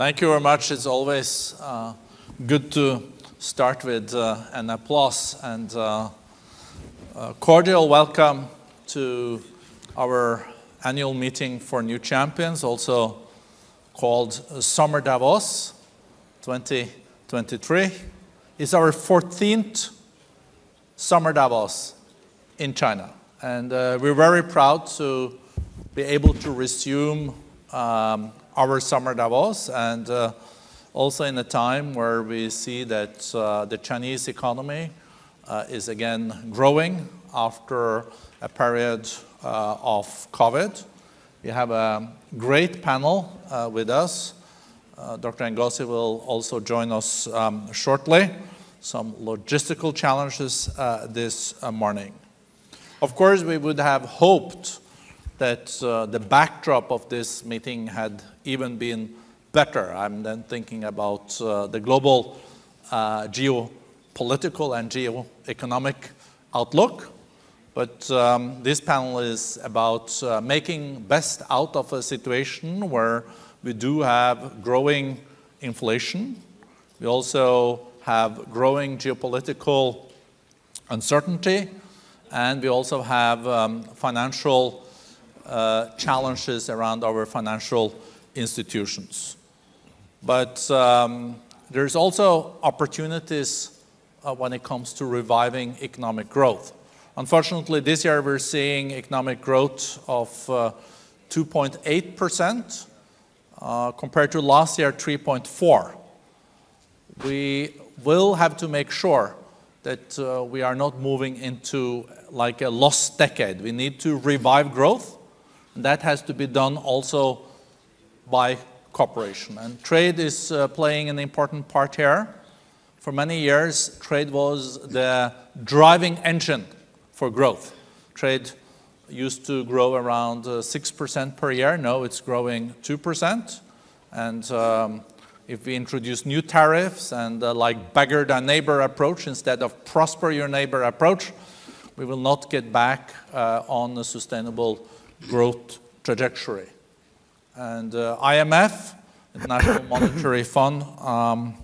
Thank you very much. It's always uh, good to start with uh, an applause and uh, cordial welcome to our annual meeting for new champions, also called Summer Davos 2023. It's our 14th Summer Davos in China. And uh, we're very proud to be able to resume um, our Summer Davos and uh, also in a time where we see that uh, the Chinese economy uh, is again growing after a period uh, of COVID. We have a great panel uh, with us. Uh, Dr. Ngozi will also join us um, shortly. Some logistical challenges this morning. Of course, we would have hoped that uh, the backdrop of this meeting had even been better. I'm then thinking about the global geopolitical and geoeconomic outlook. But um, this panel is about uh, making best out of a situation where we do have growing inflation. We also have growing geopolitical uncertainty, and we also have um, financial uh, challenges around our financial institutions. But um, there's also opportunities uh, when it comes to reviving economic growth. Unfortunately, this year we're seeing economic growth of 2.8% uh, uh, compared to last year 3.4. We will have to make sure that uh, we are not moving into like a lost decade. We need to revive growth. That has to be done also by cooperation. And trade is uh, playing an important part here. For many years, trade was the driving engine for growth. Trade used to grow around uh, 6% per year. Now it's growing 2%. And um, if we introduce new tariffs and uh, like beggar thy neighbor approach instead of prosper your neighbor approach, we will not get back uh, on a sustainable growth trajectory. And uh, IMF, International Monetary Fund, um,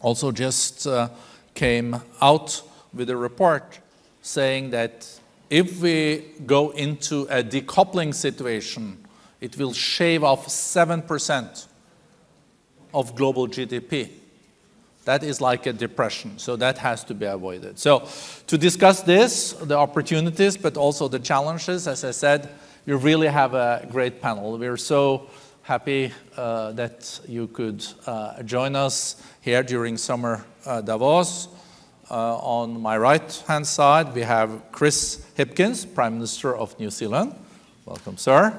also just uh, came out with a report saying that if we go into a decoupling situation, it will shave off 7% of global GDP. That is like a depression, so that has to be avoided. So, to discuss this, the opportunities, but also the challenges, as I said, we really have a great panel. We're so happy uh, that you could uh, join us here during summer uh, Davos. Uh, on my right-hand side, we have Chris Hipkins, Prime Minister of New Zealand. Welcome, sir.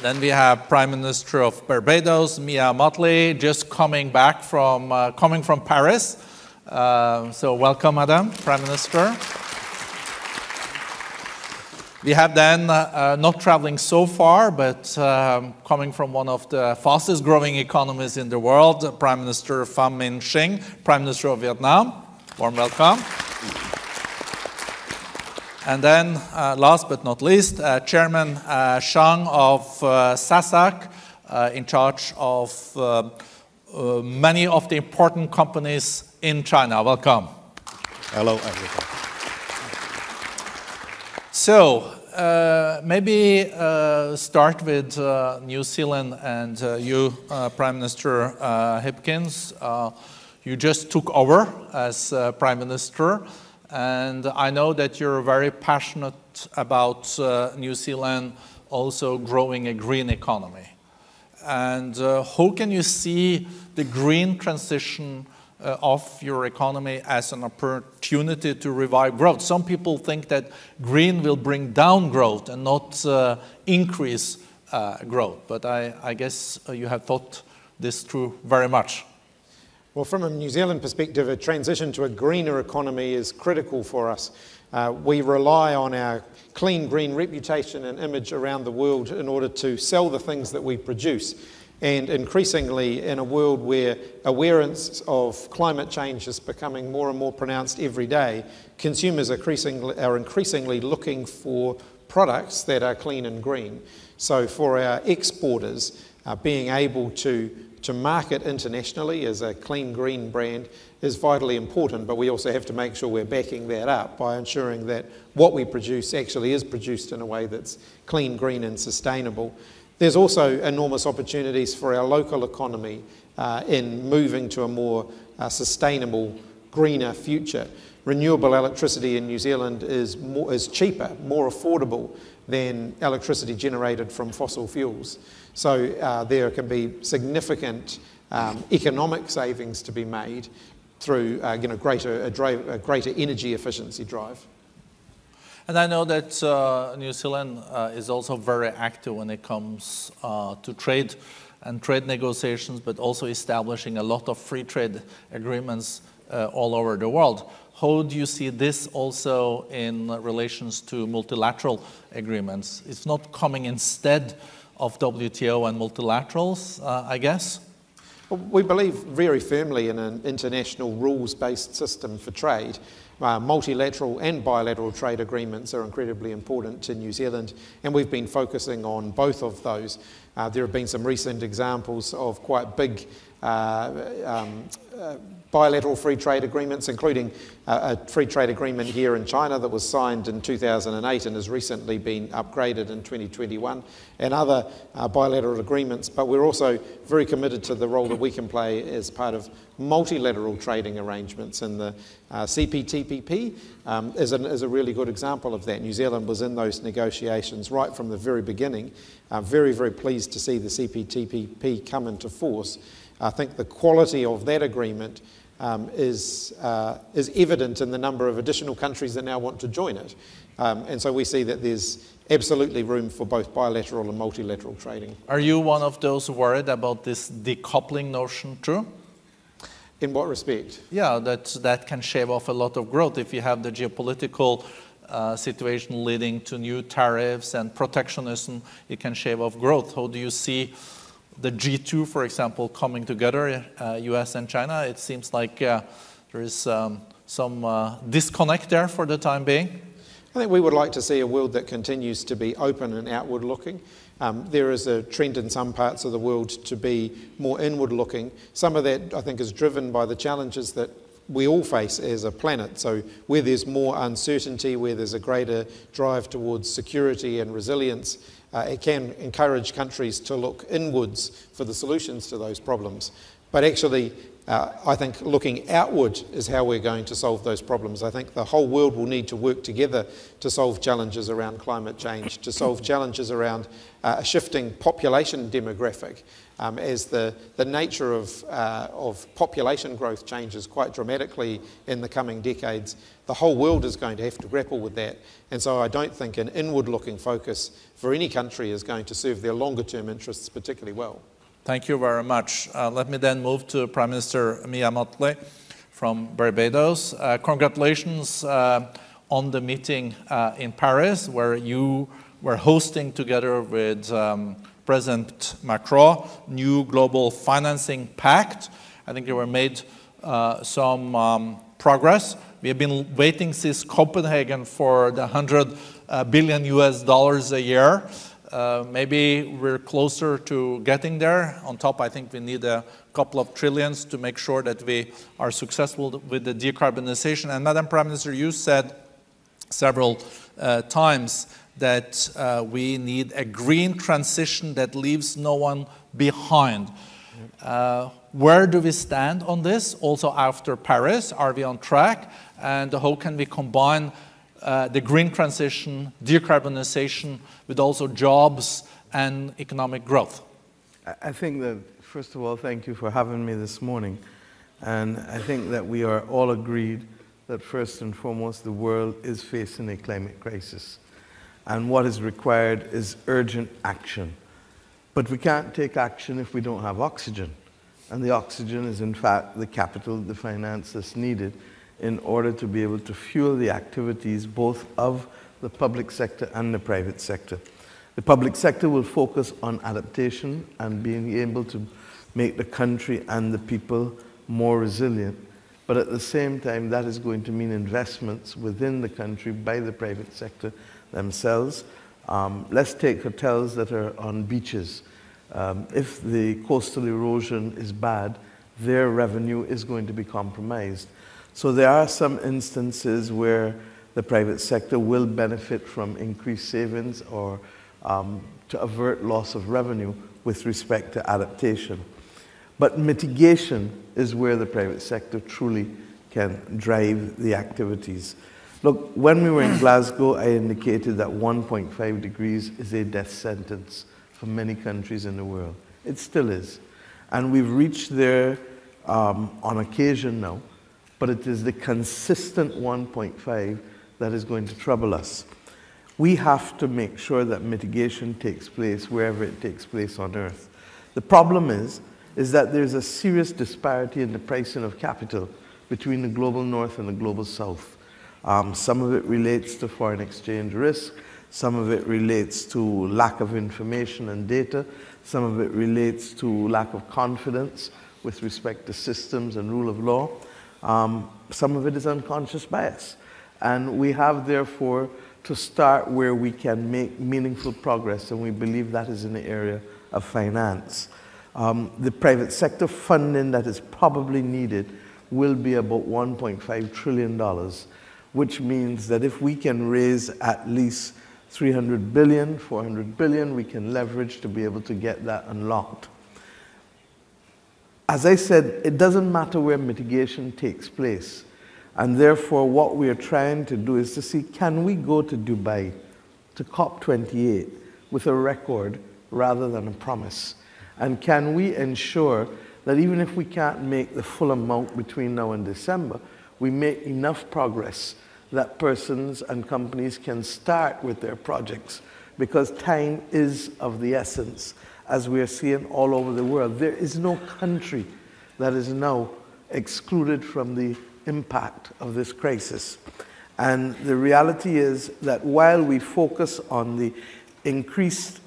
Then we have Prime Minister of Barbados, Mia Mottley, just coming back from uh, coming from Paris. Uh, so welcome, Madam Prime Minister. We have then, uh, uh, not traveling so far, but um, coming from one of the fastest growing economies in the world, Prime Minister Pham Minh Chinh, Prime Minister of Vietnam. Warm welcome. And then, uh, last but not least, uh, Chairman uh, Zhang of uh, SASAC, in charge of many of the important companies in China. Welcome. Hello, everyone. So, uh, maybe uh, start with uh, New Zealand and uh, you, Prime Minister Hipkins. you just took over as Prime Minister, and I know that you're very passionate about New Zealand also growing a green economy. And how can you see the green transition? Uh, of your economy as an opportunity to revive growth. Some people think that green will bring down growth and not uh, increase uh, growth, but I, I guess uh, you have thought this through very much. Well, from a New Zealand perspective, a transition to a greener economy is critical for us. Uh, we rely on our clean green reputation and image around the world in order to sell the things that we produce. And increasingly, in a world where awareness of climate change is becoming more and more pronounced every day, consumers are increasingly, are increasingly looking for products that are clean and green. So for our exporters, uh, being able to, to market internationally as a clean green brand is vitally important, but we also have to make sure we're backing that up by ensuring that what we produce actually is produced in a way that's clean, green, and sustainable. There's also enormous opportunities for our local economy uh, in moving to a more uh, sustainable, greener future. Renewable electricity in New Zealand is, more, is cheaper, more affordable than electricity generated from fossil fuels. So uh, there can be significant um, economic savings to be made through uh, you know, greater, a, a, greater energy efficiency drive. And I know that uh, New Zealand uh, is also very active when it comes uh, to trade and trade negotiations, but also establishing a lot of free trade agreements uh, all over the world. How do you see this also in relations to multilateral agreements? It's not coming instead of WTO and multilaterals, uh, I guess? We believe very firmly in an international rules based system for trade. Uh, multilateral and bilateral trade agreements are incredibly important to New Zealand, and we've been focusing on both of those. Uh, there have been some recent examples of quite big uh, um, uh, bilateral free trade agreements, including uh, a free trade agreement here in China that was signed in 2008 and has recently been upgraded in 2021, and other uh, bilateral agreements. But we're also very committed to the role that we can play as part of multilateral trading arrangements, and the uh, CPTPP um, is, an, is, a really good example of that. New Zealand was in those negotiations right from the very beginning. I'm very, very pleased to see the CPTPP come into force. I think the quality of that agreement um, is, uh, is evident in the number of additional countries that now want to join it. Um, and so we see that there's absolutely room for both bilateral and multilateral trading. Are you one of those worried about this decoupling notion too? In what respect? Yeah, that, that can shave off a lot of growth if you have the geopolitical uh, situation leading to new tariffs and protectionism, it can shave off growth. How do you see the G2, for example, coming together, uh, US and China, it seems like uh, there is um, some uh, disconnect there for the time being. I think we would like to see a world that continues to be open and outward looking. Um, there is a trend in some parts of the world to be more inward looking. Some of that, I think, is driven by the challenges that we all face as a planet. So, where there's more uncertainty, where there's a greater drive towards security and resilience, uh, it can encourage countries to look inwards for the solutions to those problems. But actually, uh, I think looking outward is how we're going to solve those problems. I think the whole world will need to work together to solve challenges around climate change, to solve challenges around uh, a shifting population demographic. Um, as the, the nature of, uh, of population growth changes quite dramatically in the coming decades, the whole world is going to have to grapple with that. And so I don't think an inward looking focus for any country is going to serve their longer term interests particularly well. Thank you very much. Uh, let me then move to Prime Minister Mia Mottley from Barbados. Uh, congratulations uh, on the meeting uh, in Paris, where you were hosting together with um, President Macron new global financing pact. I think there were made uh, some um, progress. We have been waiting since Copenhagen for the 100 uh, US dollars a year. Uh, maybe we're closer to getting there. On top, I think we need a couple of trillions to make sure that we are successful with the decarbonization. And Madam Prime Minister, you said several uh, times that uh, we need a green transition that leaves no one behind. Uh, where do we stand on this? Also after Paris, are we on track? And how can we combine uh, the green transition, decarbonization, with also jobs and economic growth? I think that, first of all, thank you for having me this morning. And I think that we are all agreed that, first and foremost, the world is facing a climate crisis. And what is required is urgent action. But we can't take action if we don't have oxygen. And the oxygen is, in fact, the capital, the finance that's needed in order to be able to fuel the activities both of the public sector and the private sector. The public sector will focus on adaptation and being able to make the country and the people more resilient. But at the same time, that is going to mean investments within the country by the private sector themselves. Um, let's take hotels that are on beaches. Um, if the coastal erosion is bad, their revenue is going to be compromised. So there are some instances where the private sector will benefit from increased savings or um, to avert loss of revenue with respect to adaptation. But mitigation is where the private sector truly can drive the activities. Look, when we were in Glasgow, I indicated that 1.5 degrees is a death sentence for many countries in the world. It still is. And we've reached there um, on occasion now, but it is the consistent 1.5 that is going to trouble us. We have to make sure that mitigation takes place wherever it takes place on Earth. The problem is, is that there's a serious disparity in the pricing of capital between the global north and the global south. Um, some of it relates to foreign exchange risk, some of it relates to lack of information and data, some of it relates to lack of confidence with respect to systems and rule of law. Um, some of it is unconscious bias. And we have, therefore, to start where we can make meaningful progress, and we believe that is in the area of finance. Um, the private sector funding that is probably needed will be about $1.5 trillion, which means that if we can raise at least 300 billion, 400 billion, we can leverage to be able to get that unlocked. As I said, it doesn't matter where mitigation takes place. And therefore, what we are trying to do is to see can we go to Dubai, to COP28, with a record rather than a promise? And can we ensure that even if we can't make the full amount between now and December, we make enough progress that persons and companies can start with their projects because time is of the essence as we are seeing all over the world. There is no country that is now excluded from the impact of this crisis. And the reality is that while we focus on the increased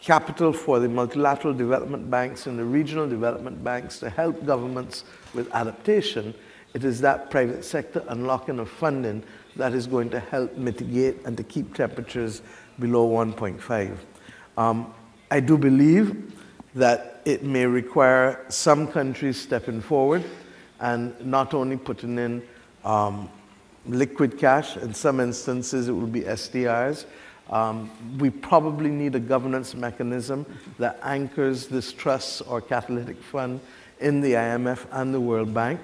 capital for the multilateral development banks and the regional development banks to help governments with adaptation, it is that private sector unlocking of funding that is going to help mitigate and to keep temperatures below 1.5. Um, I do believe that it may require some countries stepping forward and not only putting in um, liquid cash, in some instances it will be SDRs. Um, we probably need a governance mechanism that anchors this trust or catalytic fund in the IMF and the World Bank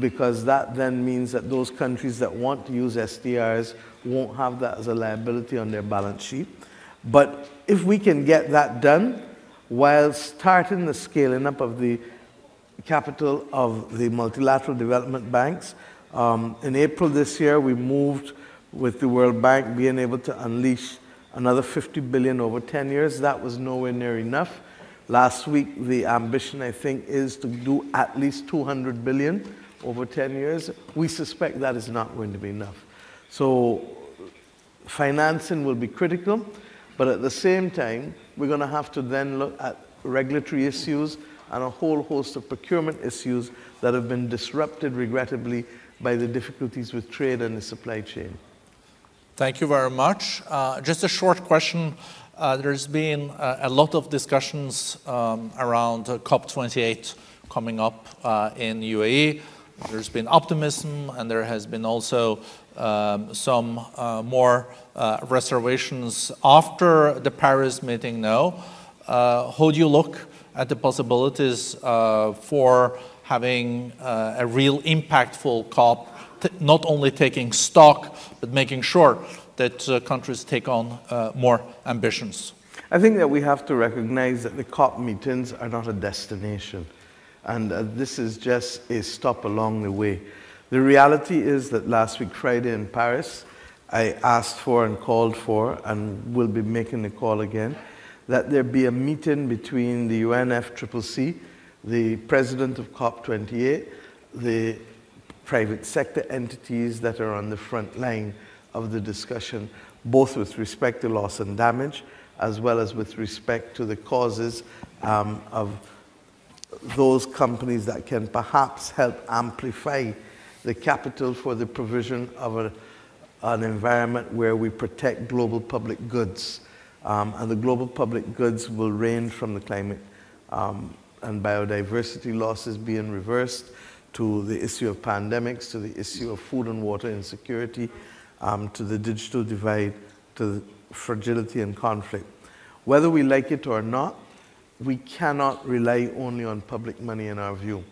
because that then means that those countries that want to use SDRs won't have that as a liability on their balance sheet. But if we can get that done while starting the scaling up of the capital of the multilateral development banks, um, in April this year, we moved with the World Bank being able to unleash another 50 billion over 10 years. That was nowhere near enough. Last week, the ambition, I think, is to do at least 200 billion over 10 years. We suspect that is not going to be enough. So, financing will be critical. But at the same time, we're going to have to then look at regulatory issues and a whole host of procurement issues that have been disrupted, regrettably, by the difficulties with trade and the supply chain. Thank you very much. Uh, just a short question. Uh, there's been uh, a lot of discussions um, around COP28 coming up uh, in UAE. There's been optimism, and there has been also um, some uh, more uh, reservations after the Paris meeting now. Uh, how do you look at the possibilities uh, for having uh, a real impactful COP, not only taking stock, but making sure that uh, countries take on more ambitions? I think that we have to recognize that the COP meetings are not a destination. And this is just a stop along the way. The reality is that last week, Friday in Paris, I asked for and called for, and will be making the call again, that there be a meeting between the UNFCCC, the president of COP28, the private sector entities that are on the front line of the discussion, both with respect to loss and damage, as well as with respect to the causes um, of those companies that can perhaps help amplify the capital for the provision of a an environment where we protect global public goods. Um, and the global public goods will range from the climate um, and biodiversity losses being reversed to the issue of pandemics, to the issue of food and water insecurity, um, to the digital divide, to fragility and conflict. Whether we like it or not, we cannot rely only on public money in our view.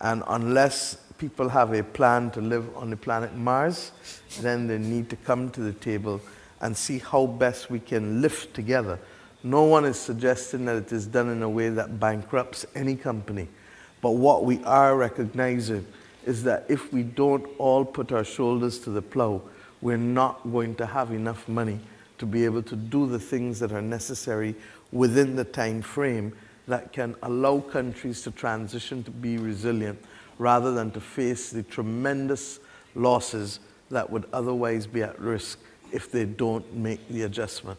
And unless people have a plan to live on the planet Mars, then they need to come to the table and see how best we can live together. No one is suggesting that it is done in a way that bankrupts any company. But what we are recognizing is that if we don't all put our shoulders to the plow, we're not going to have enough money to be able to do the things that are necessary within the time frame that can allow countries to transition to be resilient rather than to face the tremendous losses that would otherwise be at risk if they don't make the adjustment.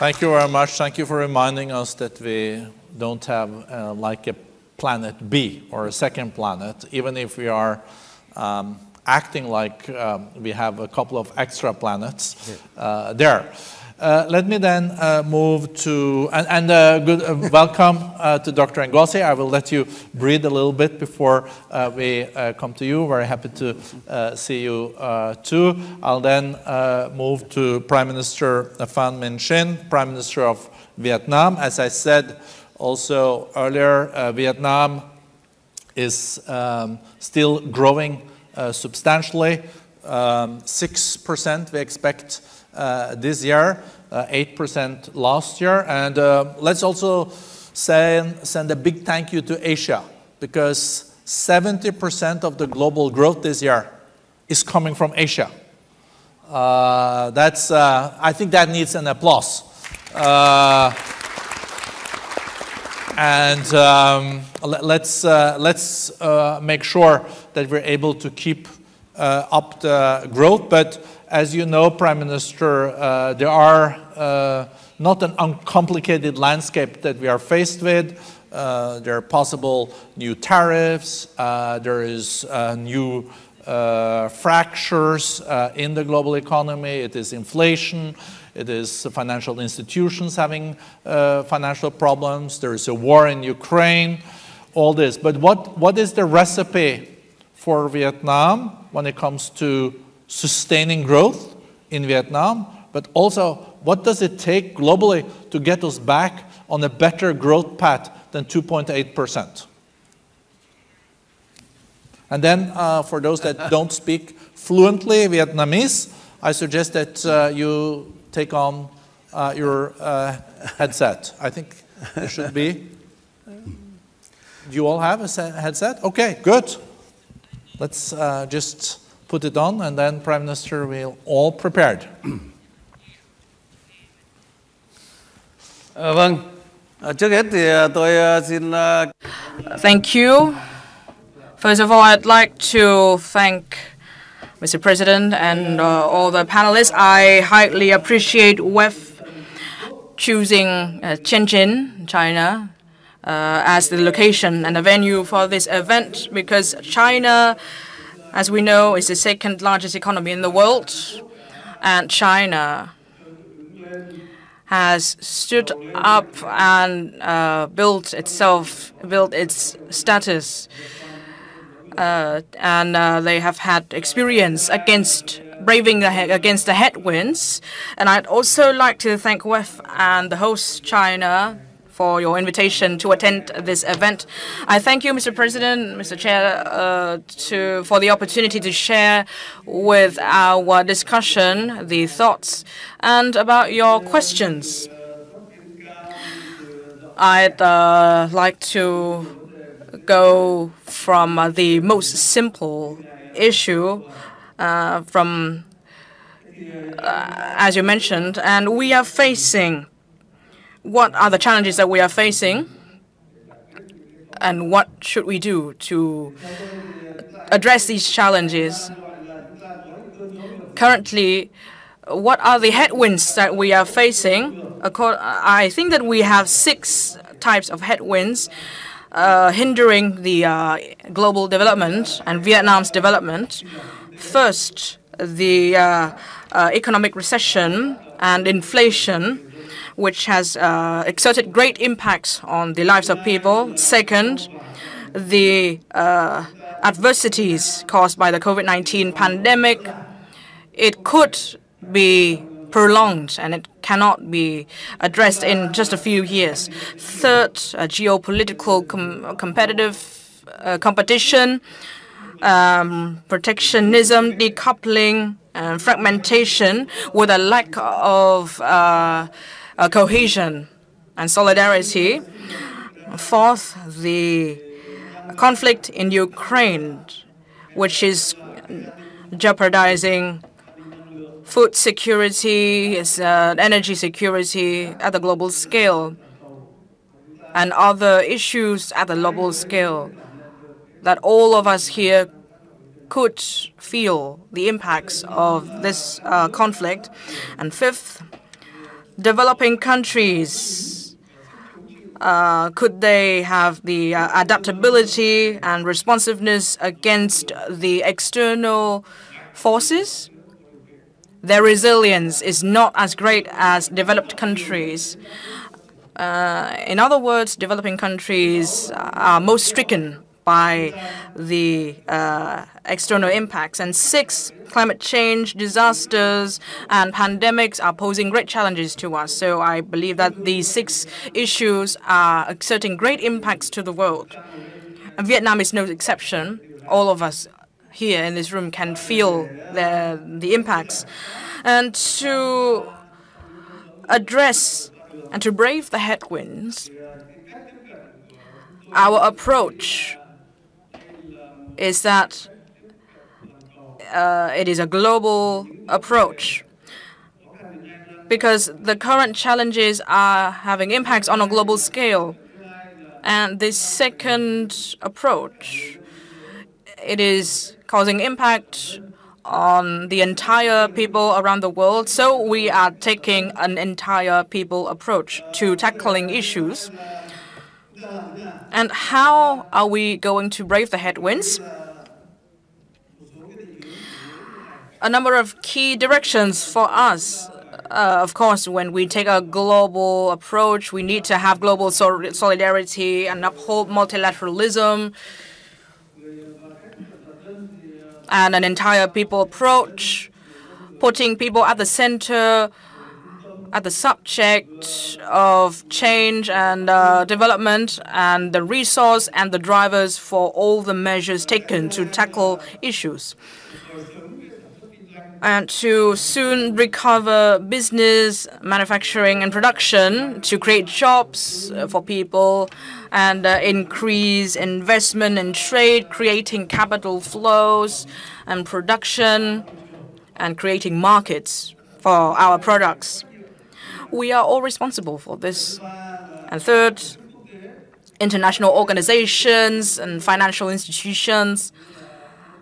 Thank you very much. Thank you for reminding us that we don't have uh, like a planet B or a second planet, even if we are um, acting like um, we have a couple of extra planets uh, there. Uh, let me then uh, move to, and, and uh, good uh, welcome uh, to Dr. Ngozi. I will let you breathe a little bit before uh, we come to you. Very happy to see you too. I'll then move to Prime Minister Pham Minh Chinh, Prime Minister of Vietnam. As I said also earlier, Vietnam is um, still growing substantially. Um, 6% we expect uh, this year, 8% uh, last year. And uh, let's also send, a big thank you to Asia because 70% of the global growth this year is coming from Asia. Uh, that's, uh, I think that needs an applause. Uh, and um, let's, let's make sure that we're able to keep up the growth. But as you know, Prime Minister, uh, there are uh, not an uncomplicated landscape that we are faced with. Uh, there are possible new tariffs. Uh, there is uh, new uh, fractures in the global economy. It is inflation. It is financial institutions having financial problems. There is a war in Ukraine. All this. But what, what is the recipe for Vietnam when it comes to sustaining growth in Vietnam, but also what does it take globally to get us back on a better growth path than 2.8%? And then uh, for those that don't speak fluently Vietnamese, I suggest that uh, you take on uh, your uh, headset. I think it should be. Do you all have a headset? Okay, good. Let's uh, just put it on, and then Prime Minister we're all prepared. Thank you. First of all, I'd like to thank Mr. President and uh, all the panelists. I highly appreciate WEF choosing uh, Tianjin, China, uh, as the location and the venue for this event because China as we know, is the second largest economy in the world, and China has stood up and uh, built itself, built its status, uh, and uh, they have had experience against braving the against the headwinds. And I'd also like to thank WEF and the host China for your invitation to attend this event. I thank you, Mr. President, Mr. Chair, uh, to, for the opportunity to share with our discussion the thoughts and about your questions. I'd uh, like to go from uh, the most simple issue uh, from, uh, as you mentioned, and we are facing what are the challenges that we are facing and what should we do to address these challenges. Currently, what are the headwinds that we are facing? I think that we have six types of headwinds. Uh, hindering the uh, global development and Vietnam's development. First, the uh, uh, economic recession and inflation, which has uh, exerted great impacts on the lives of people. Second, the uh, adversities caused by the COVID-19 pandemic. It could be prolonged and it cannot be addressed in just a few years. Third, geopolitical com competitive uh, competition, um, protectionism, decoupling, and fragmentation with a lack of uh, cohesion and solidarity. Fourth, the conflict in Ukraine, which is jeopardizing food security, uh, energy security at the global scale, and other issues at the global scale that all of us here could feel the impacts of this uh, conflict. And fifth, developing countries, uh, could they have the uh, adaptability and responsiveness against the external forces? Their resilience is not as great as developed countries. Uh, in other words, developing countries are most stricken by the uh, external impacts. And six, climate change, disasters, and pandemics are posing great challenges to us. So I believe that these six issues are exerting great impacts to the world. And Vietnam is no exception. All of us here in this room can feel the, the impacts. And to address and to brave the headwinds, our approach is that uh, it is a global approach because the current challenges are having impacts on a global scale. And this second approach, it is causing impact on the entire people around the world. So we are taking an entire people approach to tackling issues. And how are we going to brave the headwinds? A number of key directions for us. Uh, of course, when we take a global approach, we need to have global solidarity and uphold multilateralism and an entire people approach, putting people at the center, at the subject of change and uh, development, and the resource and the drivers for all the measures taken to tackle issues. And to soon recover business, manufacturing, and production to create jobs uh, for people and uh, increase investment and trade, creating capital flows and production, and creating markets for our products. We are all responsible for this. And third, international organizations and financial institutions,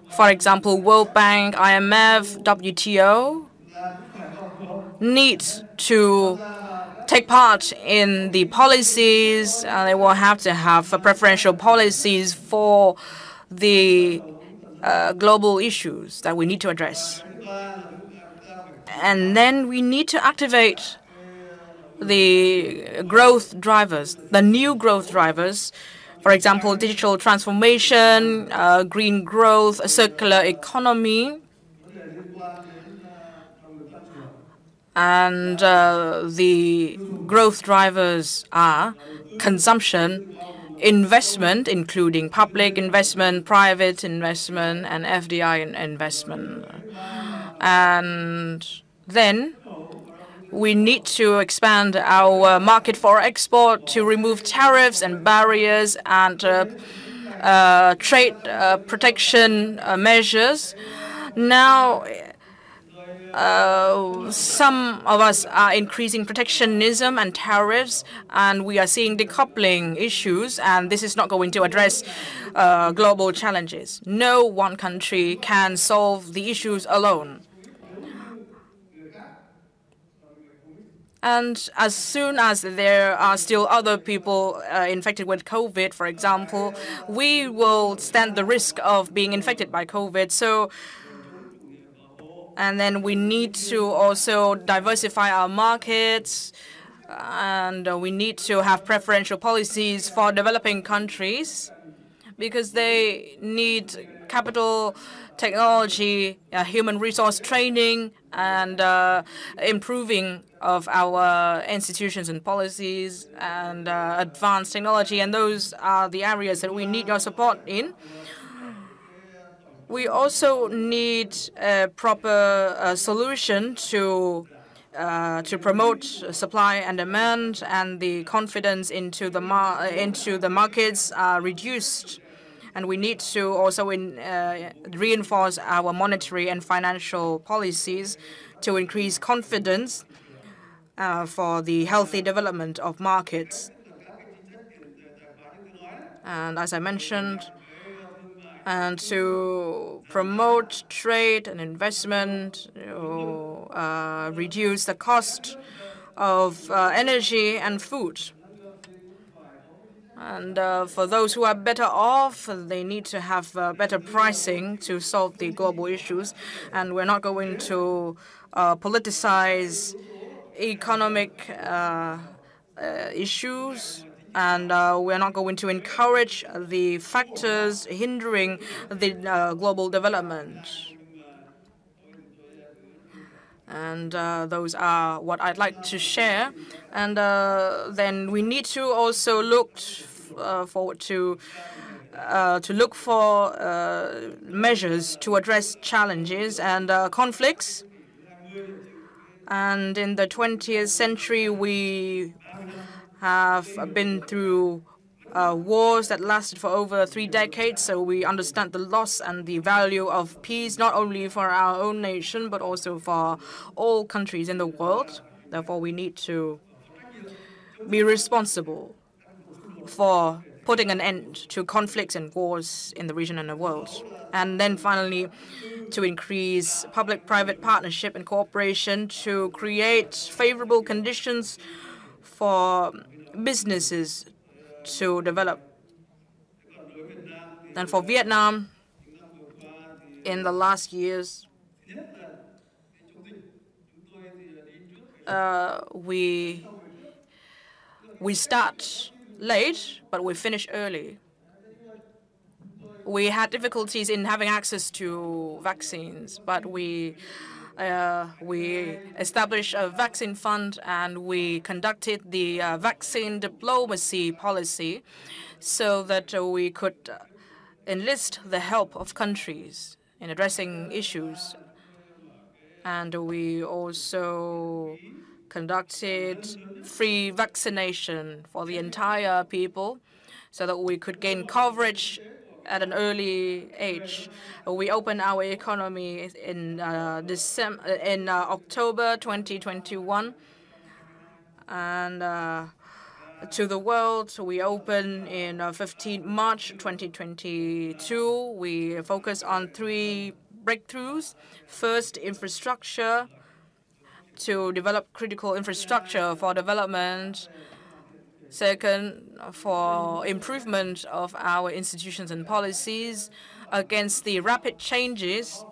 for example, World Bank, IMF, WTO, need to take part in the policies. Uh, they will have to have preferential policies for the uh, global issues that we need to address. And then we need to activate the growth drivers, the new growth drivers, for example, digital transformation, uh, green growth, circular economy, and uh, the growth drivers are consumption, investment, including public investment, private investment, and FDI investment. And then we need to expand our market for export to remove tariffs and barriers and uh, uh, trade uh, protection uh, measures. Now, uh, some of us are increasing protectionism and tariffs, and we are seeing decoupling issues, and this is not going to address uh, global challenges. No one country can solve the issues alone. And as soon as there are still other people uh, infected with COVID, for example, we will stand the risk of being infected by COVID. So, and then we need to also diversify our markets, and we need to have preferential policies for developing countries because they need capital, technology, uh, human resource training, and uh, improving of our institutions and policies and uh, advanced technology, and those are the areas that we need your support in. We also need a proper uh, solution to uh, to promote supply and demand, and the confidence into the into the markets are reduced and we need to also in, uh, reinforce our monetary and financial policies to increase confidence uh, for the healthy development of markets. And as I mentioned, and to promote trade and investment, to uh, reduce the cost of uh, energy and food. And uh, for those who are better off, they need to have uh, better pricing to solve the global issues. And we're not going to uh, politicize economic uh, issues. And uh, we're not going to encourage the factors hindering the global development. And uh, those are what I'd like to share. And uh, then we need to also look uh, forward to uh, to look for uh, measures to address challenges and uh, conflicts. And in the 20th century, we have been through uh, wars that lasted for over three decades, so we understand the loss and the value of peace, not only for our own nation, but also for all countries in the world. Therefore, we need to be responsible for putting an end to conflicts and wars in the region and the world. And then finally, to increase public-private partnership and cooperation to create favorable conditions for businesses to develop. And for Vietnam, in the last years, uh, we we start late, but we finish early. We had difficulties in having access to vaccines, but we uh, we established a vaccine fund and we conducted the uh, vaccine diplomacy policy so that uh, we could enlist the help of countries in addressing issues. And we also conducted free vaccination for the entire people so that we could gain coverage at an early age. We opened our economy in uh, December, in uh, October 2021, and uh, to the world we opened in uh, 15 March 2022. We focus on three breakthroughs. First, infrastructure to develop critical infrastructure for development. Second, for improvement of our institutions and policies against the rapid changes.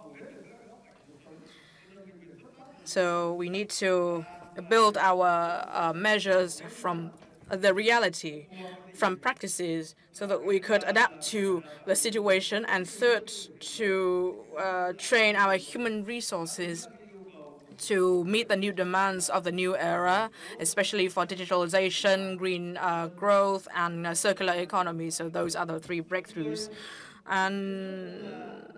So we need to build our uh, measures from the reality, from practices, so that we could adapt to the situation. And third, to uh, train our human resources to meet the new demands of the new era, especially for digitalization, green uh, growth, and uh, circular economy. So those are the three breakthroughs. And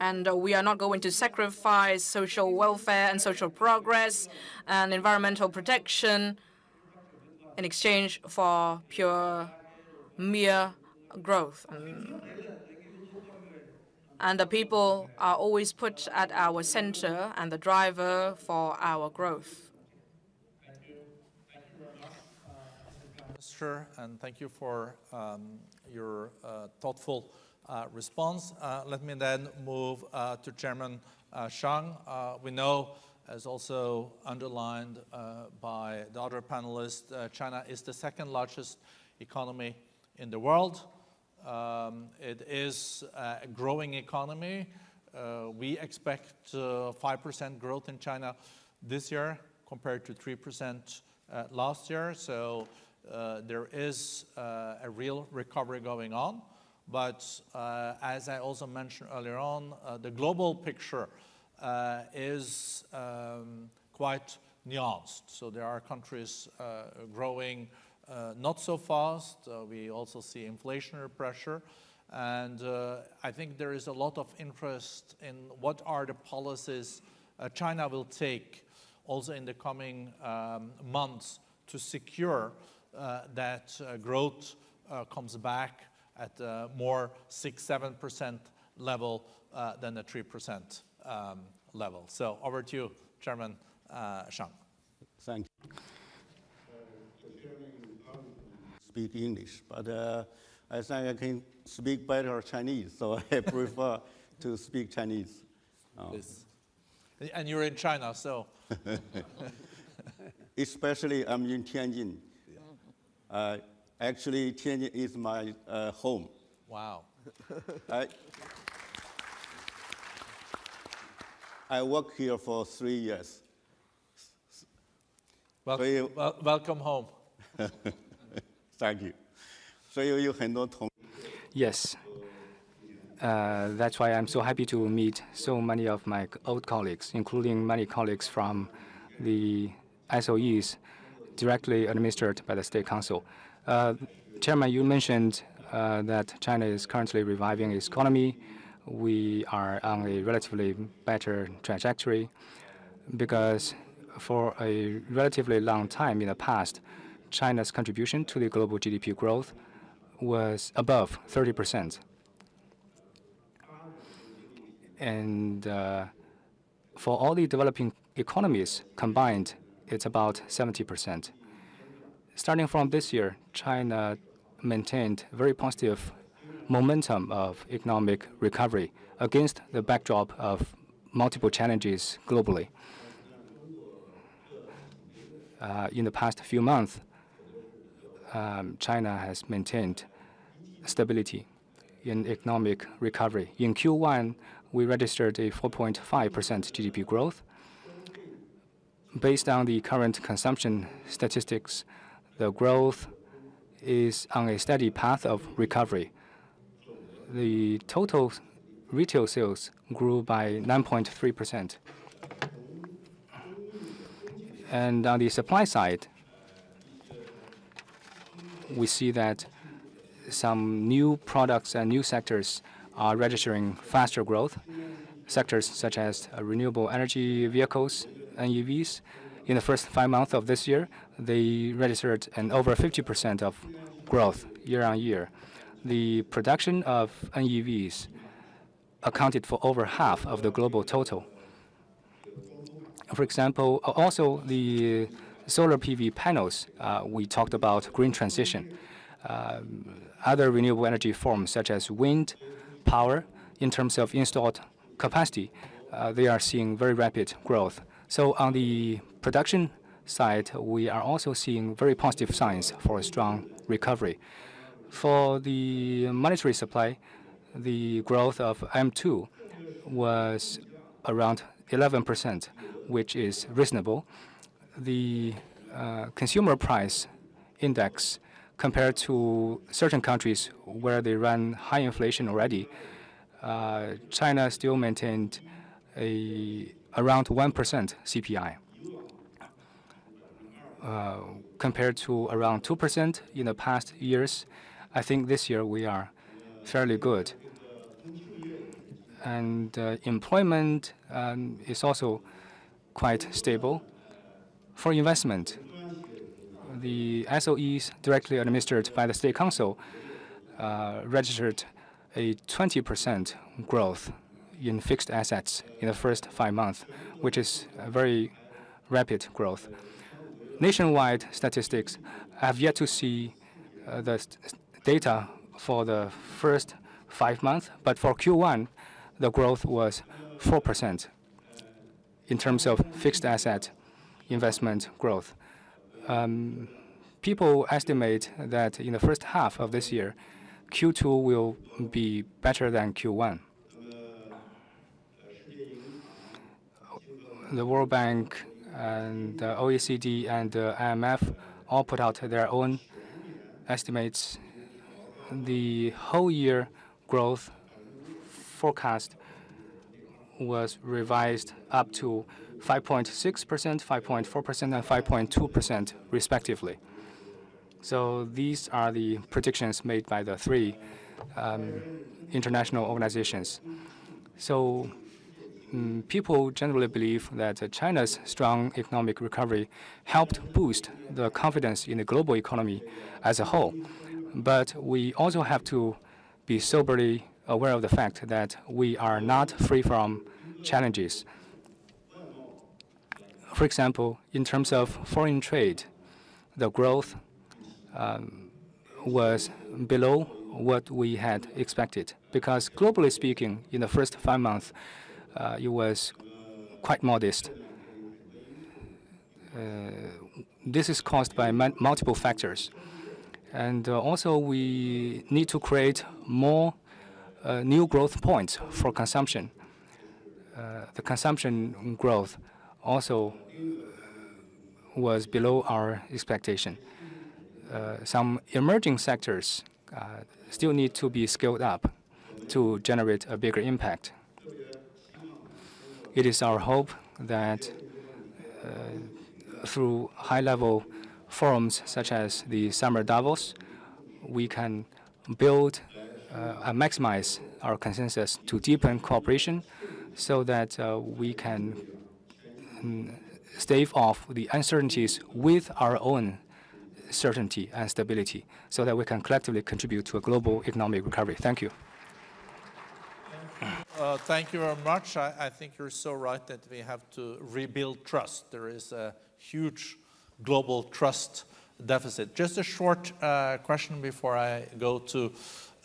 and uh, we are not going to sacrifice social welfare and social progress and environmental protection in exchange for pure mere growth. And and the people are always put at our center and the driver for our growth. Minister, and thank you for um, your uh, thoughtful uh, response. Uh, let me then move uh, to Chairman uh, Zhang. Uh, we know as also underlined by the other panelists, China is the second largest economy in the world. Um, it is a growing economy. Uh, we expect 5% uh, growth in China this year compared to 3% uh, last year. So uh, there is a real recovery going on. But as I also mentioned earlier on, the global picture is um, quite nuanced. So there are countries uh, growing not so fast. we also see inflationary pressure. And I think there is a lot of interest in what are the policies China will take also in the coming um, months to secure uh, that uh, growth uh, comes back at a more 6 7% level than the 3% um, level. So over to you, Chairman uh, Zhang. Thank you. Speak English, but uh, I think I can speak better Chinese, so I prefer to speak Chinese. Um, and you're in China, so. Especially, I'm in Tianjin. Uh, actually, Tianjin is my uh, home. Wow. I, I worked here for three years. Welcome, you, well, welcome home. Thank you. Yes. Uh, that's why I'm so happy to meet so many of my old colleagues, including many colleagues from the SOEs directly administered by the State Council. Uh, Chairman, you mentioned uh, that China is currently reviving its economy we are on a relatively better trajectory because for a relatively long time in the past, China's contribution to the global GDP growth was above 30%. And uh, for all the developing economies combined, it's about 70%. Starting from this year, China maintained very positive momentum of economic recovery against the backdrop of multiple challenges globally. Uh, in the past few months, um, China has maintained stability in economic recovery. In Q1, we registered a 4.5% GDP growth. Based on the current consumption statistics, the growth is on a steady path of recovery the total retail sales grew by 9.3%. And on the supply side, we see that some new products and new sectors are registering faster growth. Sectors such as uh, renewable energy vehicles, NEVs, in the first five months of this year, they registered an over 50% of growth year on year the production of NEVs accounted for over half of the global total. For example, uh, also the solar PV panels, uh, we talked about green transition. Uh, other renewable energy forms such as wind power, in terms of installed capacity, uh, they are seeing very rapid growth. So on the production side, we are also seeing very positive signs for a strong recovery. For the monetary supply, the growth of M2 was around 11%, which is reasonable. The uh, consumer price index compared to certain countries where they run high inflation already, uh, China still maintained a around 1% CPI. Uh, compared to around 2% in the past years, I think this year we are fairly good. And uh, employment um, is also quite stable. For investment, the SOEs directly administered by the State Council uh, registered a 20% growth in fixed assets in the first five months, which is a very rapid growth. Nationwide statistics have yet to see uh, the data for the first five months, but for Q1, the growth was 4%. in terms of fixed asset investment growth. Um, people estimate that in the first half of this year, Q2 will be better than Q1. The World Bank and the OECD and the IMF all put out their own estimates. The whole year growth forecast was revised up to 5.6%, 5.4%, and 5.2% respectively. So these are the predictions made by the three um, international organizations. So um, people generally believe that China's strong economic recovery helped boost the confidence in the global economy as a whole. But we also have to be soberly aware of the fact that we are not free from challenges. For example, in terms of foreign trade, the growth um, was below what we had expected because globally speaking, in the first five months, uh, it was quite modest. Uh, this is caused by multiple factors. And uh, also we need to create more uh, new growth points for consumption. Uh, the consumption growth also was below our expectation. Uh, some emerging sectors uh, still need to be scaled up to generate a bigger impact. It is our hope that uh, through high-level forums such as the Summer Davos, we can build and maximize our consensus to deepen cooperation so that we can stave off the uncertainties with our own certainty and stability so that we can collectively contribute to a global economic recovery. Thank you. Uh, thank you very much. I, I, think you're so right that we have to rebuild trust. There is a huge global trust deficit. Just a short uh, question before I go to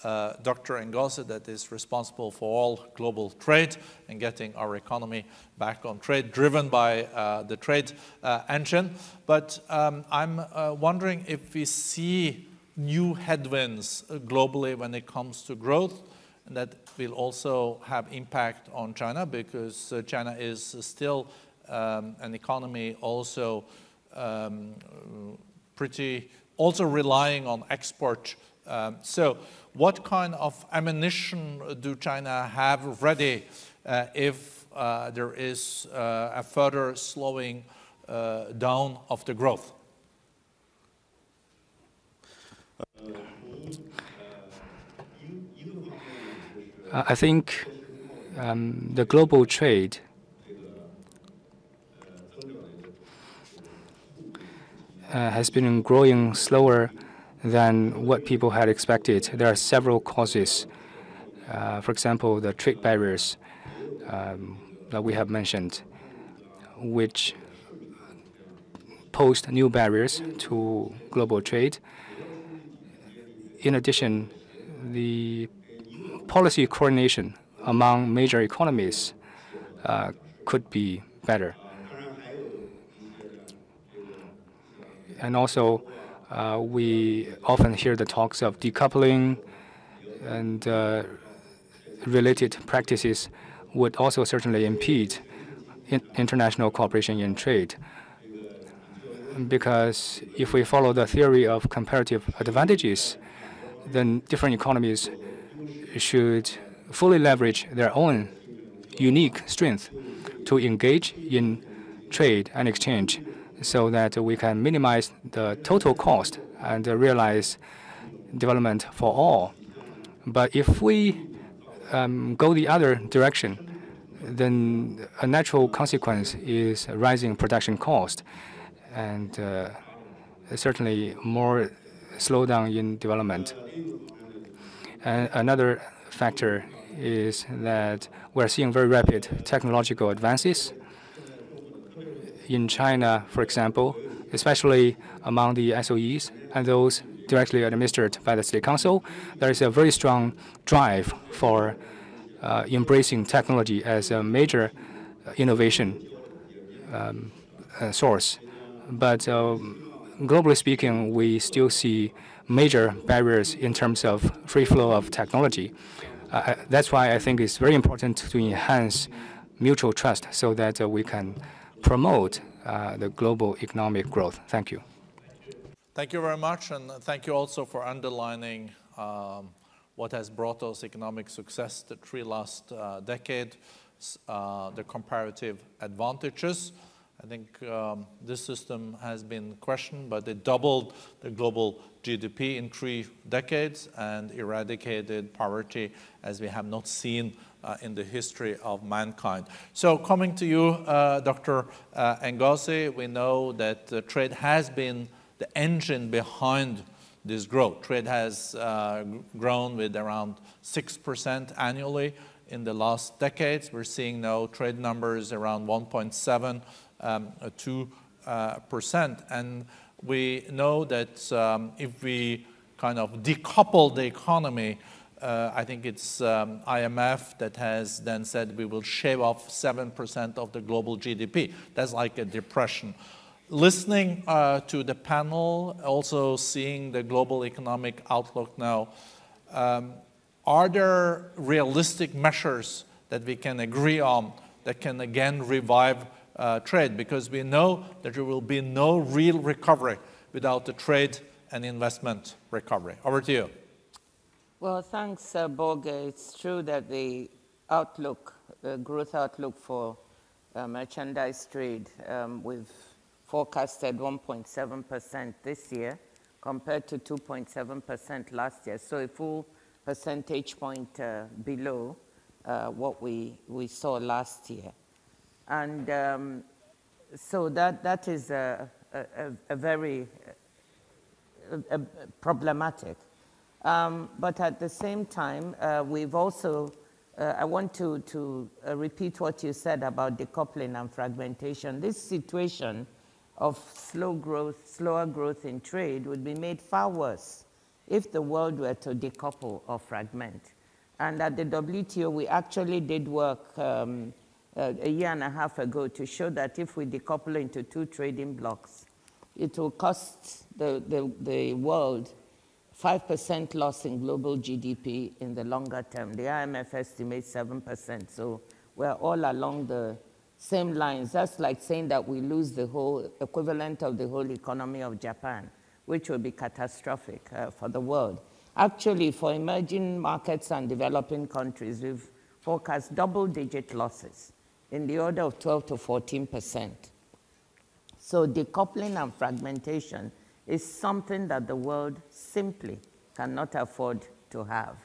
uh, Dr. Ngozi that is responsible for all global trade and getting our economy back on trade, driven by uh, the trade uh, engine. But um, I'm uh, wondering if we see new headwinds globally when it comes to growth, and that will also have impact on China because uh, China is still um, an economy also um, pretty, also relying on export. Um, so what kind of ammunition do China have ready uh, if uh, there is uh, a further slowing uh, down of the growth? I think um, the global trade uh, has been growing slower than what people had expected. There are several causes. Uh, for example, the trade barriers um, that we have mentioned, which posed new barriers to global trade. In addition, the policy coordination among major economies uh, could be better. And also, uh, we often hear the talks of decoupling and uh, related practices would also certainly impede in international cooperation in trade. Because if we follow the theory of comparative advantages, then different economies should fully leverage their own unique strength to engage in trade and exchange so that we can minimize the total cost and realize development for all. But if we um, go the other direction, then a natural consequence is rising production cost and uh, certainly more slowdown in development. And another factor is that we're seeing very rapid technological advances in China, for example, especially among the SOEs and those directly administered by the State Council, there is a very strong drive for uh, embracing technology as a major uh, innovation um, uh, source. But uh, globally speaking, we still see major barriers in terms of free flow of technology. Uh, that's why I think it's very important to enhance mutual trust so that uh, we can promote uh, the global economic growth. Thank you. Thank you very much, and thank you also for underlining um, what has brought us economic success the three last uh, decades, uh, the comparative advantages. I think um, this system has been questioned, but it doubled the global GDP in three decades and eradicated poverty as we have not seen uh, in the history of mankind. So coming to you, uh, Dr. Uh, Ngozi, we know that trade has been the engine behind this growth. Trade has uh, grown with around 6% annually in the last decades. We're seeing now trade numbers around 1.7 um, 2%. Uh, and we know that um, if we kind of decouple the economy, uh, I think it's um, IMF that has then said we will shave off 7% of the global GDP. That's like a depression. Listening uh, to the panel, also seeing the global economic outlook now, um, are there realistic measures that we can agree on that can again revive uh, trade because we know that there will be no real recovery without the trade and investment recovery. Over to you. Well, thanks, uh, Børge. It's true that the outlook, the growth outlook for uh, merchandise trade, um, we've forecasted 1.7% this year compared to 2.7% last year. So a full percentage point uh, below uh, what we, we saw last year. And um, so that, that is a, a, a very a, problematic. Um, but at the same time, uh, we've also, uh, I want to, to uh, repeat what you said about decoupling and fragmentation. This situation of slow growth, slower growth in trade would be made far worse if the world were to decouple or fragment. And at the WTO, we actually did work um, uh, a year and a half ago to show that if we decouple into two trading blocks, it will cost the, the, the world 5% loss in global GDP in the longer term. The IMF estimates 7%. So we're all along the same lines. That's like saying that we lose the whole equivalent of the whole economy of Japan, which would be catastrophic uh, for the world. Actually, for emerging markets and developing countries, we've forecast double digit losses in the order of 12 to 14 percent. So decoupling and fragmentation is something that the world simply cannot afford to have.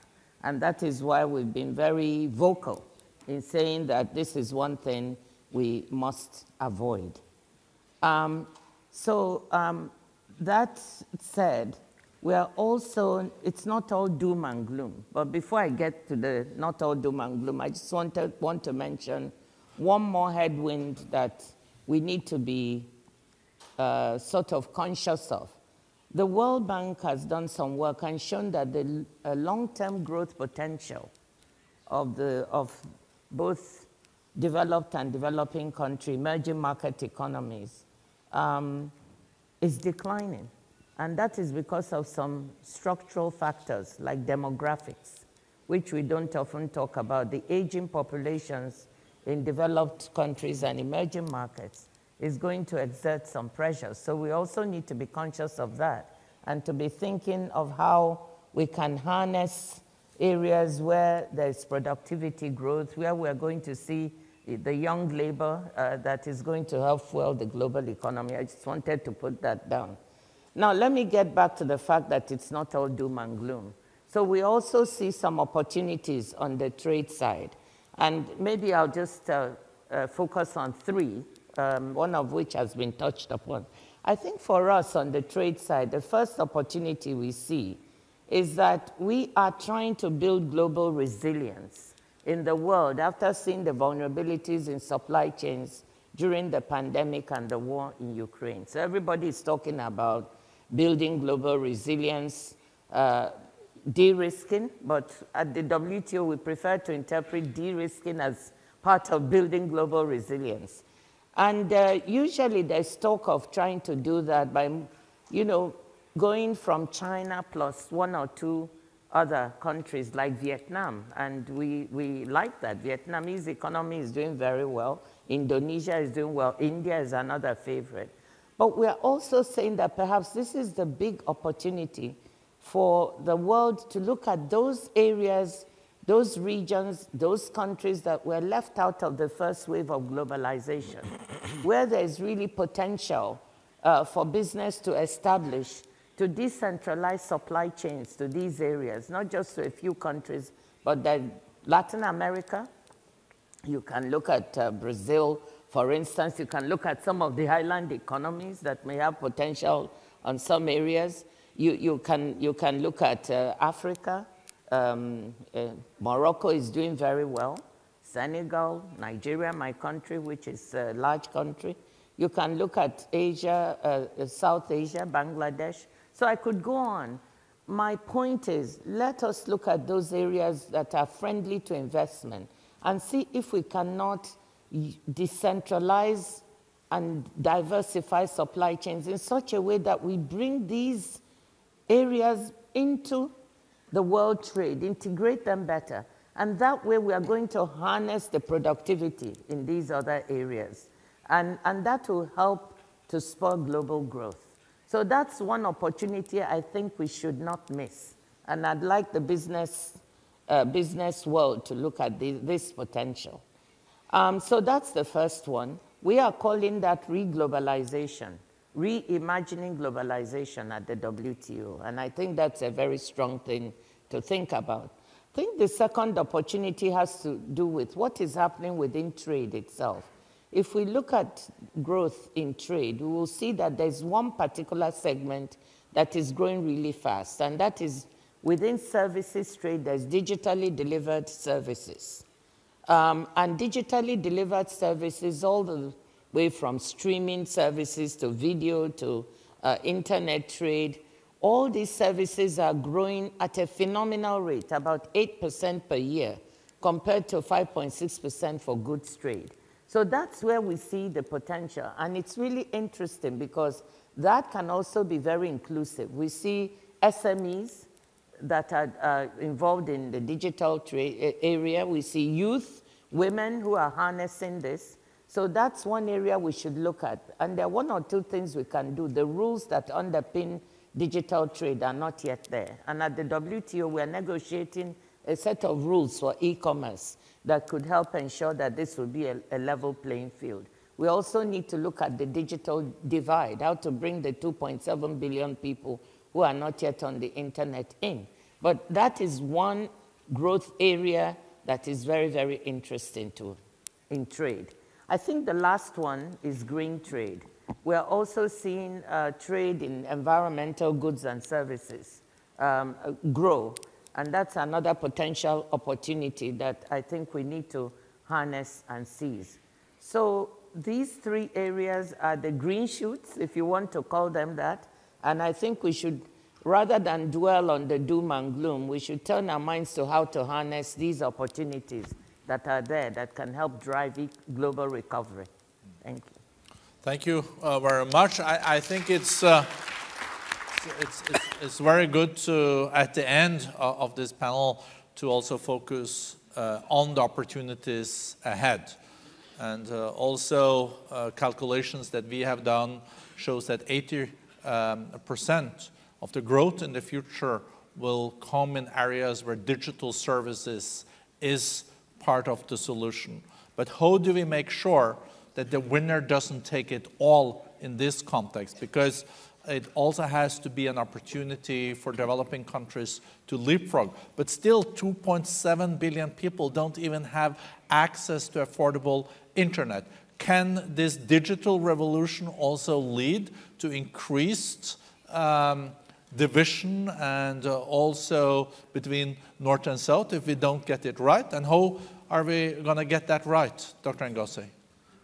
And that is why we've been very vocal in saying that this is one thing we must avoid. Um, so um, that said, we are also, it's not all doom and gloom. But before I get to the not all doom and gloom, I just wanted, want to mention one more headwind that we need to be uh, sort of conscious of. The World Bank has done some work and shown that the uh, long-term growth potential of, the, of both developed and developing country, emerging market economies, um, is declining. And that is because of some structural factors like demographics, which we don't often talk about. The aging populations in developed countries and emerging markets is going to exert some pressure. So we also need to be conscious of that and to be thinking of how we can harness areas where there's productivity growth, where we're going to see the young labor uh, that is going to help fuel the global economy. I just wanted to put that down. Now, let me get back to the fact that it's not all doom and gloom. So we also see some opportunities on the trade side. And maybe I'll just uh, uh, focus on three, um, one of which has been touched upon. I think for us on the trade side, the first opportunity we see is that we are trying to build global resilience in the world after seeing the vulnerabilities in supply chains during the pandemic and the war in Ukraine. So everybody is talking about building global resilience, uh, de-risking, but at the WTO, we prefer to interpret de-risking as part of building global resilience. And uh, usually there's talk of trying to do that by, you know, going from China plus one or two other countries like Vietnam. And we, we like that. Vietnamese economy is doing very well. Indonesia is doing well. India is another favorite. But we're also saying that perhaps this is the big opportunity for the world to look at those areas, those regions, those countries that were left out of the first wave of globalization, where there is really potential uh, for business to establish, to decentralize supply chains to these areas, not just to a few countries, but then Latin America. You can look at uh, Brazil, for instance. You can look at some of the island economies that may have potential on some areas. You, you, can, you can look at uh, Africa. Um, uh, Morocco is doing very well. Senegal, Nigeria, my country, which is a large country. You can look at Asia, uh, South Asia, Bangladesh. So I could go on. My point is, let us look at those areas that are friendly to investment and see if we cannot decentralize and diversify supply chains in such a way that we bring these areas into the world trade, integrate them better. And that way we are going to harness the productivity in these other areas. And, and that will help to spur global growth. So that's one opportunity I think we should not miss. And I'd like the business, uh, business world to look at the, this potential. Um, so that's the first one. We are calling that reglobalization reimagining globalization at the WTO. And I think that's a very strong thing to think about. I think the second opportunity has to do with what is happening within trade itself. If we look at growth in trade, we will see that there's one particular segment that is growing really fast, and that is within services trade, there's digitally delivered services. Um, and digitally delivered services, all the way from streaming services to video to uh, internet trade. All these services are growing at a phenomenal rate, about 8% per year, compared to 5.6% for goods trade. So that's where we see the potential. And it's really interesting because that can also be very inclusive. We see SMEs that are uh, involved in the digital trade area. We see youth, women who are harnessing this. So that's one area we should look at. And there are one or two things we can do. The rules that underpin digital trade are not yet there. And at the WTO, we're negotiating a set of rules for e-commerce that could help ensure that this will be a, a, level playing field. We also need to look at the digital divide, how to bring the 2.7 billion people who are not yet on the internet in. But that is one growth area that is very, very interesting to, in trade. I think the last one is green trade. We're also seeing uh, trade in environmental goods and services um, uh, grow, and that's another potential opportunity that I think we need to harness and seize. So these three areas are the green shoots, if you want to call them that, and I think we should, rather than dwell on the doom and gloom, we should turn our minds to how to harness these opportunities that are there that can help drive global recovery. Thank you. Thank you uh, very much. I, I think it's, uh, it's, it's, it's, very good to, at the end of this panel, to also focus uh, on the opportunities ahead. And uh, also uh, calculations that we have done shows that 80% um, of the growth in the future will come in areas where digital services is part of the solution. But how do we make sure that the winner doesn't take it all in this context? Because it also has to be an opportunity for developing countries to leapfrog. But still, 2.7 billion people don't even have access to affordable internet. Can this digital revolution also lead to increased um, division and uh, also between North and South if we don't get it right? And how are we going to get that right, Dr. Ngozi?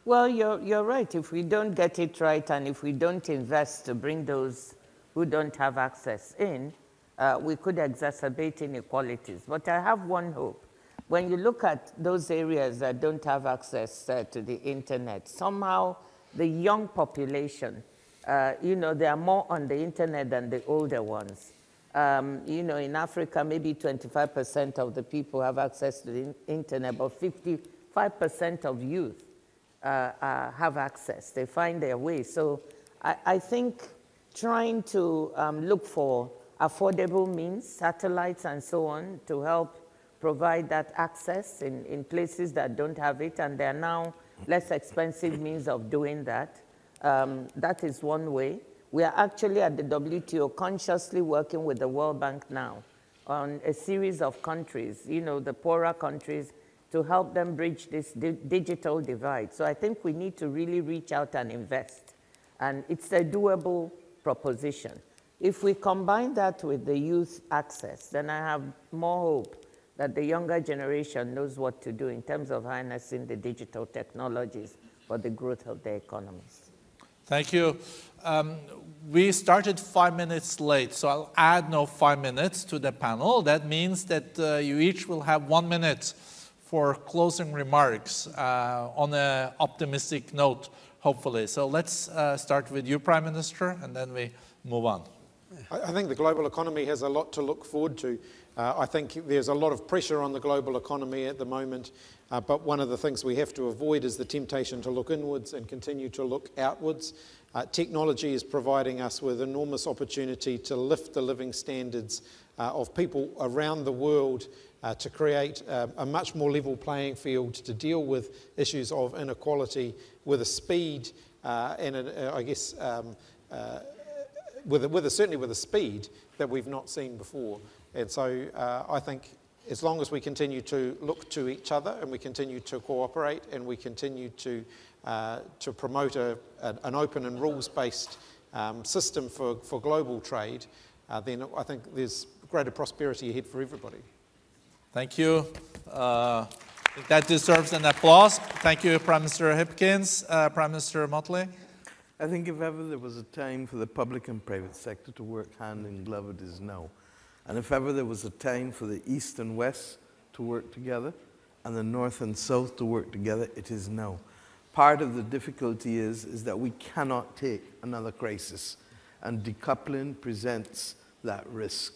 Well, you're, you're right. If we don't get it right and if we don't invest to bring those who don't have access in, uh, we could exacerbate inequalities. But I have one hope. when you look at those areas that don't have access uh, to the internet, somehow the young population, uh, you know, they are more on the internet than the older ones. Um, you know, in Africa, maybe 25% of the people have access to the internet, but 55% of youth uh, uh, have access. They find their way. So I, I think trying to um, look for affordable means, satellites and so on, to help provide that access in, in places that don't have it, and there are now less expensive means of doing that. Um, that is one way. We are actually at the WTO consciously working with the World Bank now on a series of countries, you know, the poorer countries, to help them bridge this di digital divide. So I think we need to really reach out and invest. And it's a doable proposition. If we combine that with the youth access, then I have more hope that the younger generation knows what to do in terms of harnessing the digital technologies for the growth of their economies. Thank you. Um, we started five minutes late, so I'll add no five minutes to the panel. That means that uh, you each will have one minute for closing remarks uh, on an optimistic note, hopefully. So let's uh, start with you, Prime Minister, and then we move on. I think the global economy has a lot to look forward to. Uh, I think there's a lot of pressure on the global economy at the moment, uh, but one of the things we have to avoid is the temptation to look inwards and continue to look outwards. Uh, technology is providing us with enormous opportunity to lift the living standards uh, of people around the world uh, to create uh, a much more level playing field to deal with issues of inequality with a speed uh, and a, I guess um, with, a, with a, certainly with a speed that we've not seen before. And so I think as long as we continue to look to each other and we continue to cooperate and we continue to, uh, to promote a, an open and rules-based um, system for, for global trade, then I think there's greater prosperity ahead for everybody. Thank you. Uh, I think that deserves an applause. Thank you, Prime Minister Hipkins. Uh, Prime Minister Mottley. I think if ever there was a time for the public and private sector to work hand in glove, it is now. And if ever there was a time for the East and West to work together and the North and South to work together, it is now. Part of the difficulty is, is that we cannot take another crisis, and decoupling presents that risk.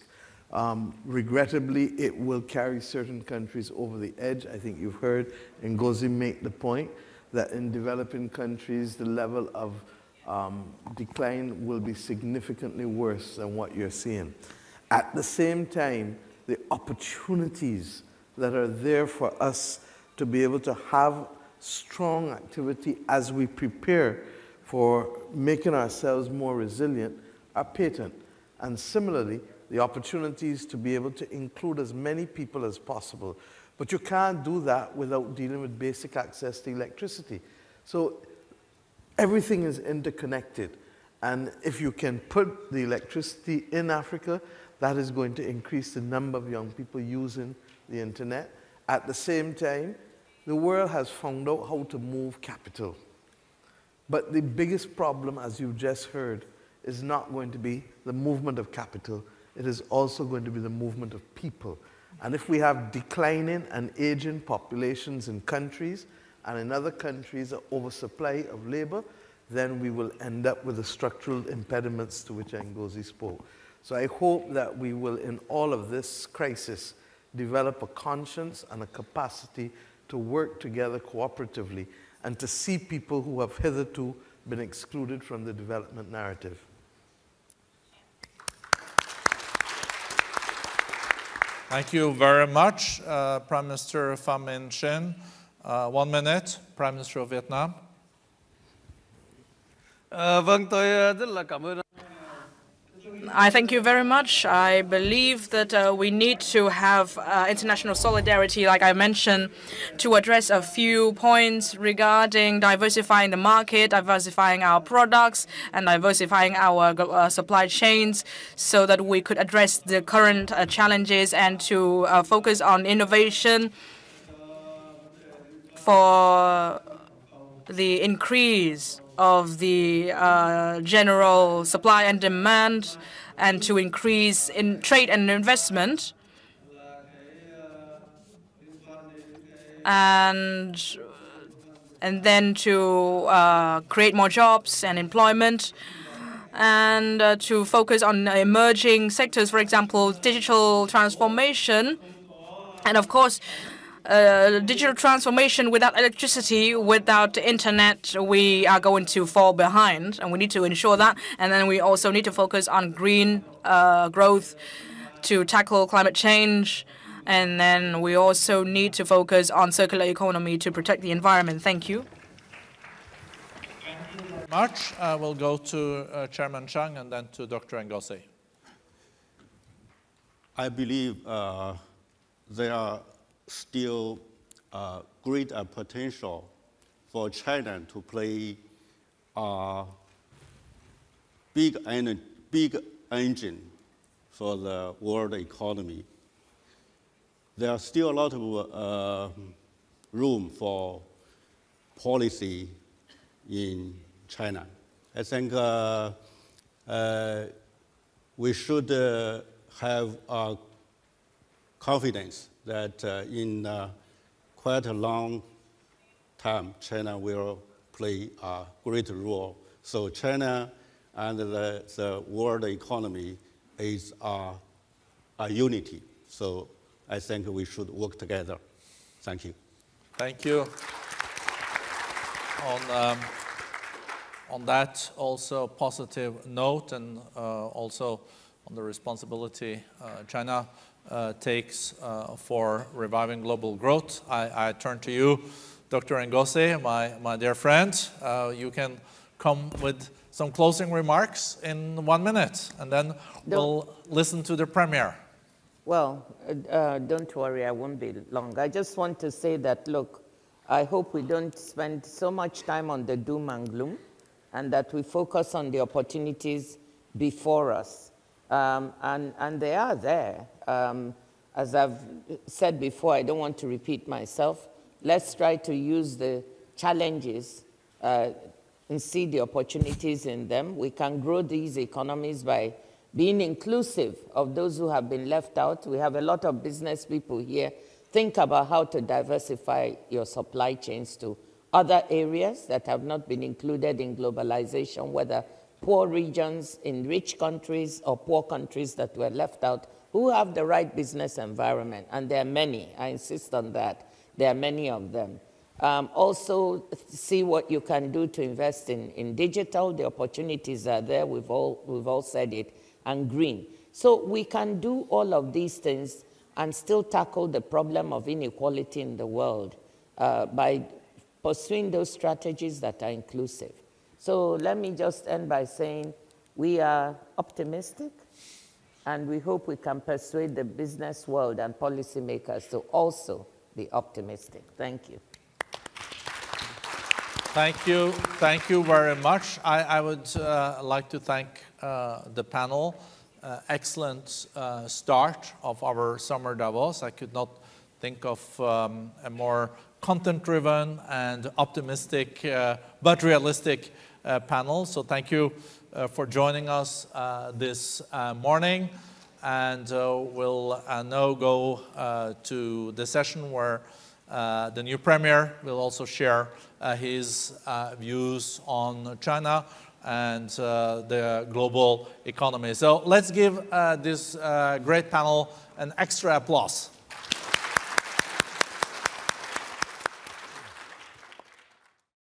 Um, regrettably, it will carry certain countries over the edge. I think you've heard Ngozi make the point that in developing countries, the level of um, decline will be significantly worse than what you're seeing. At the same time, the opportunities that are there for us to be able to have strong activity as we prepare for making ourselves more resilient are patent. And similarly, the opportunities to be able to include as many people as possible. But you can't do that without dealing with basic access to electricity. So everything is interconnected. And if you can put the electricity in Africa, that is going to increase the number of young people using the internet. At the same time, the world has found out how to move capital. But the biggest problem, as you've just heard, is not going to be the movement of capital, it is also going to be the movement of people. And if we have declining and aging populations in countries, and in other countries, an oversupply of labor, then we will end up with the structural impediments to which Ngozi spoke. So I hope that we will, in all of this crisis, develop a conscience and a capacity to work together cooperatively and to see people who have hitherto been excluded from the development narrative. Thank you very much, uh, Prime Minister Pham Minh Chinh. Uh, one minute, Prime Minister of Vietnam. Uh, vâng, tôi rất là cảm ơn I thank you very much. I believe that uh, we need to have uh, international solidarity, like I mentioned, to address a few points regarding diversifying the market, diversifying our products, and diversifying our uh, supply chains so that we could address the current uh, challenges and to uh, focus on innovation for the increase of the uh, general supply and demand and to increase in trade and investment. and and then to uh, create more jobs and employment and uh, to focus on emerging sectors, for example, digital transformation. And of course, uh, digital transformation without electricity, without internet, we are going to fall behind, and we need to ensure that. And then we also need to focus on green uh, growth to tackle climate change. And then we also need to focus on circular economy to protect the environment. Thank you. Much. Uh, we'll go to uh, Chairman Zhang and then to Dr. Ngozi. I believe uh, there are still uh, great uh, potential for China to play a big, en- big engine for the world economy. There are still a lot of uh, room for policy in China. I think uh, uh, we should uh, have uh, confidence that uh, in uh, quite a long time, China will play a great role. So China and the, the world economy is a, a unity. So I think we should work together. Thank you. Thank you. On, um, on that also positive note and uh, also on the responsibility uh, China uh, takes uh, for reviving global growth, I, I, turn to you, Dr. Ngozi, my, my dear friend. Uh, you can come with some closing remarks in one minute, and then we'll listen to the premier. Well, uh, don't worry, I won't be long. I just want to say that, look, I hope we don't spend so much time on the doom and gloom and that we focus on the opportunities before us. Um, and, and they are there. Um, as I've said before, I don't want to repeat myself. Let's try to use the challenges uh, and see the opportunities in them. We can grow these economies by being inclusive of those who have been left out. We have a lot of business people here. Think about how to diversify your supply chains to other areas that have not been included in globalization, whether poor regions in rich countries or poor countries that were left out, who have the right business environment. And there are many, I insist on that. There are many of them. Um, also, see what you can do to invest in, in digital. The opportunities are there, we've all, we've all said it, and green. So we can do all of these things and still tackle the problem of inequality in the world uh, by pursuing those strategies that are inclusive. So let me just end by saying we are optimistic and we hope we can persuade the business world and policymakers to also be optimistic. Thank you. Thank you. Thank you very much. I, I would uh, like to thank uh, the panel. Uh, excellent uh, start of our summer Davos. I could not think of um, a more content-driven and optimistic uh, but realistic uh, panel. So thank you uh, for joining us uh, this uh, morning. And uh, we'll now go to the session where the new premier will also share his views on China and the global economy. So let's give this great panel an extra applause.